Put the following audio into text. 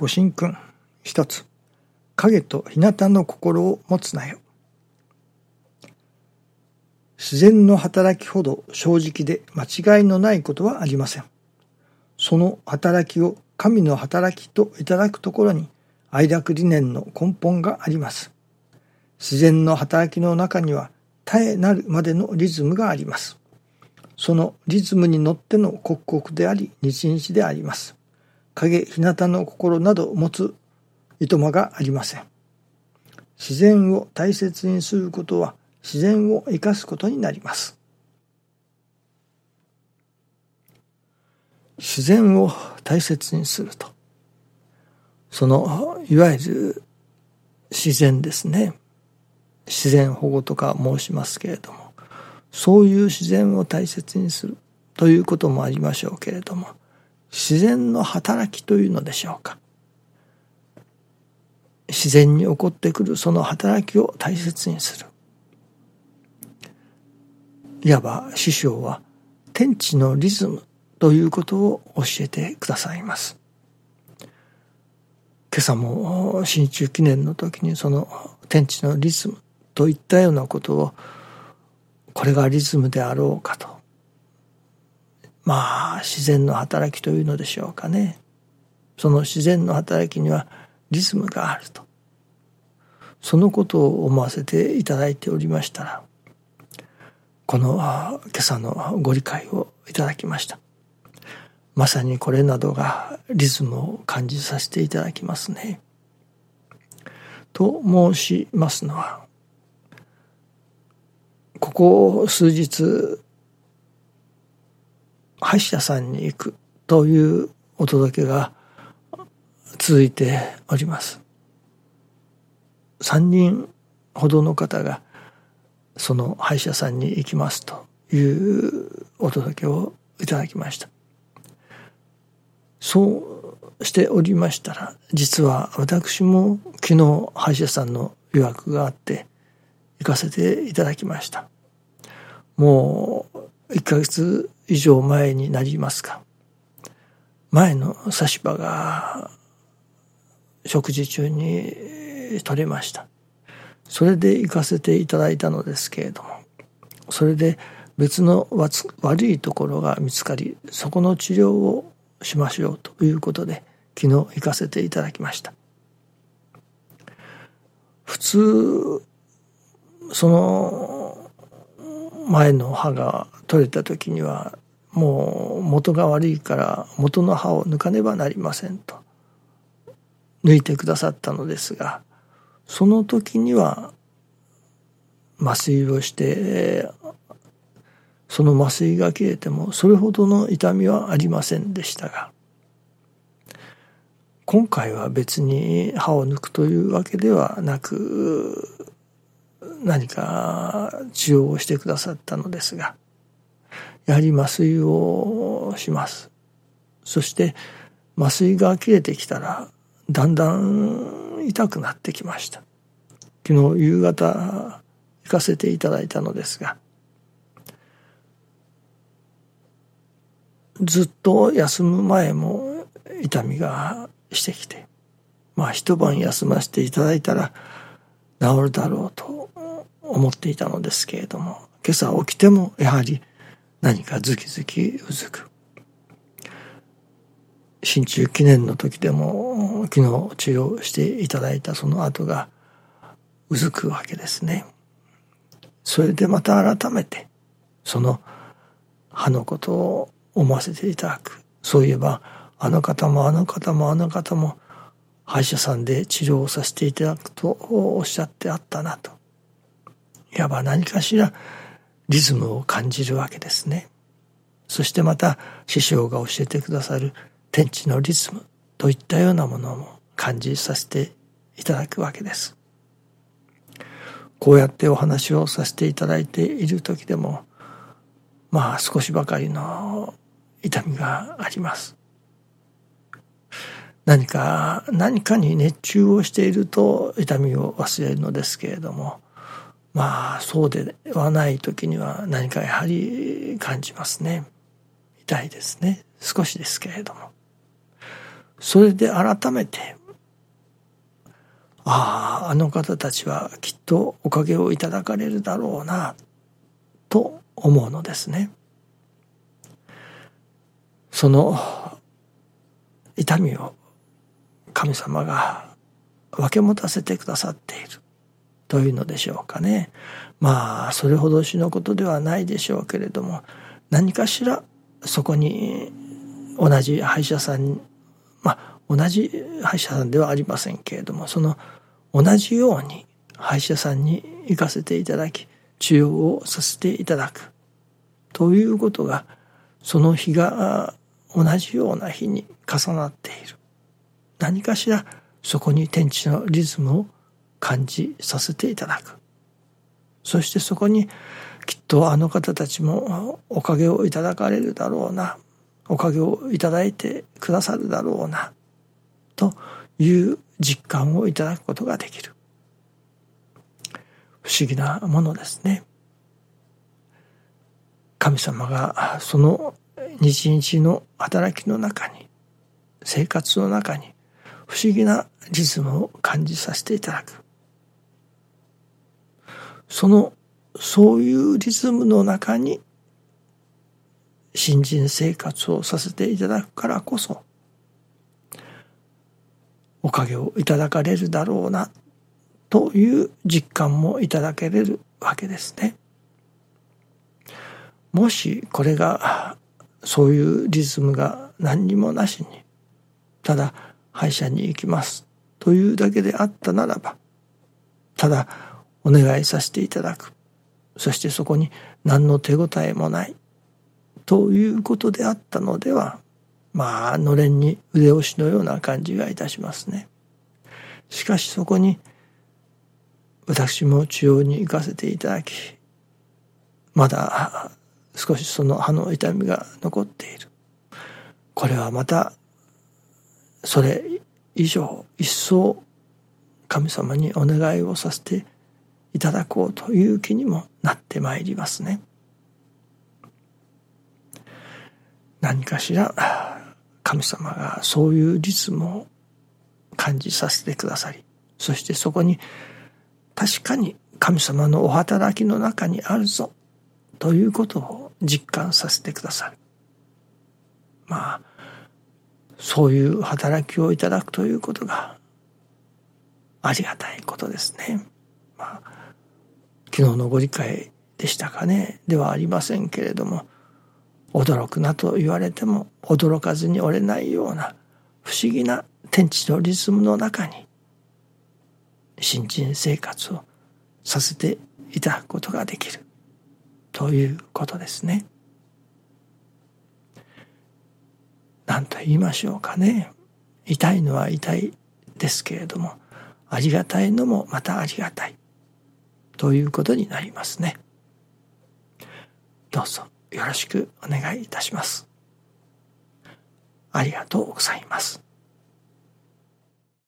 ご神君一つ影と日向の心を持つなよ自然の働きほど正直で間違いのないことはありませんその働きを神の働きといただくところに愛楽理念の根本があります自然の働きの中には絶えなるまでのリズムがありますそのリズムに乗っての刻々であり日々であります影日向の心など持ついとまがありません。自然を大切にすることは自然を生かすことになります。自然を大切にすると。そのいわゆる自然ですね。自然保護とか申しますけれどもそういう自然を大切にするということもありましょうけれども自然の働きというのでしょうか。自然に起こってくるその働きを大切にする。いわば師匠は天地のリズムということを教えてくださいます。今朝も新中記念の時にその天地のリズムといったようなことをこれがリズムであろうかと。まあ自然の働きというのでしょうかね。その自然の働きにはリズムがあると。そのことを思わせていただいておりましたらこの今朝のご理解をいただきました。まさにこれなどがリズムを感じさせていただきますね。と申しますのはここ数日歯医者さんに行くというお届けが続いております。3人ほどの方がその歯医者さんに行きますというお届けをいただきました。そうしておりましたら実は私も昨日歯医者さんの予約があって行かせていただきました。もう1ヶ月以上前になりますか。前の差し歯が食事中に取れました。それで行かせていただいたのですけれどもそれで別の悪いところが見つかりそこの治療をしましょうということで昨日行かせていただきました。普通その前の歯が取れた時にはもう元が悪いから元の歯を抜かねばなりませんと。抜いてくださったのですがその時には麻酔をしてその麻酔が切れてもそれほどの痛みはありませんでしたが今回は別に歯を抜くというわけではなく何か治療をしてくださったのですがやはり麻酔をします。そして麻酔が切れてきたらだんだん痛くなってきました。昨日夕方行かせていただいたのですがずっと休む前も痛みがしてきてまあ一晩休ませていただいたら治るだろうと思っていたのですけれども今朝起きてもやはり何かズキズキうずく。新中記念の時でも昨日治療していただいたその後がうずくわけですね。それでまた改めてその歯のことを思わせていただく。そういえばあの方もあの方もあの方も歯医者さんで治療をさせていただくとおっしゃってあったなと。いわば何かしらリズムを感じるわけですね。そしてまた師匠が教えてくださる天地のリズムといったようなものも感じさせていただくわけです。こうやってお話をさせていただいている時でもまあ少しばかりの痛みがあります。何か何かに熱中をしていると痛みを忘れるのですけれどもまあそうではない時には何かやはり感じますね。痛いですね。少しですけれども。それで改めてあああの方たちはきっとおかげをいただかれるだろうなと思うのですね。その痛みを神様が分け持たせてくださっている。というのでしょうかね。まあそれほどしのことではないでしょうけれども何かしらそこに同じ歯医者さんまあ同じ歯医者さんではありませんけれどもその同じように歯医者さんに行かせていただき治療をさせていただくということがその日が同じような日に重なっている何かしらそこに天地のリズムを感じさせていただく。そしてそこにきっとあの方たちもおかげをいただかれるだろうな。おかげをいただいてくださるだろうな。という実感をいただくことができる。不思議なものですね。神様がその日々の働きの中に生活の中に不思議なリズムを感じさせていただく。そのそういうリズムの中に新人生活をさせていただくからこそおかげをいただかれるだろうなという実感もいただけれるわけですね。もしこれがそういうリズムが何にもなしにただ歯医者に行きますというだけであったならばただお願いさせていただく。そしてそこに何の手応えもない。ということであったのではまあのれんに腕押しのような感じがいたしますね。しかしそこに私も治療に行かせていただきまだ少しその歯の痛みが残っている。これはまたそれ以上一層神様にお願いをさせていただこうという気にもなってまいりますね。何かしら神様がそういうリズムを感じさせてくださりそしてそこに確かに神様のお働きの中にあるぞということを実感させてくださるまあそういう働きをいただくということがありがたいことですね。まあ、昨日のご理解でしたかね。ではありませんけれども驚くなと言われても驚かずに折れないような不思議な天地のリズムの中に新人生活をさせていただくことができるということですね。何と言いましょうかね。痛いのは痛いですけれどもありがたいのもまたありがたい。ということになりますね。どうぞよろしくお願いいたします。ありがとうございます。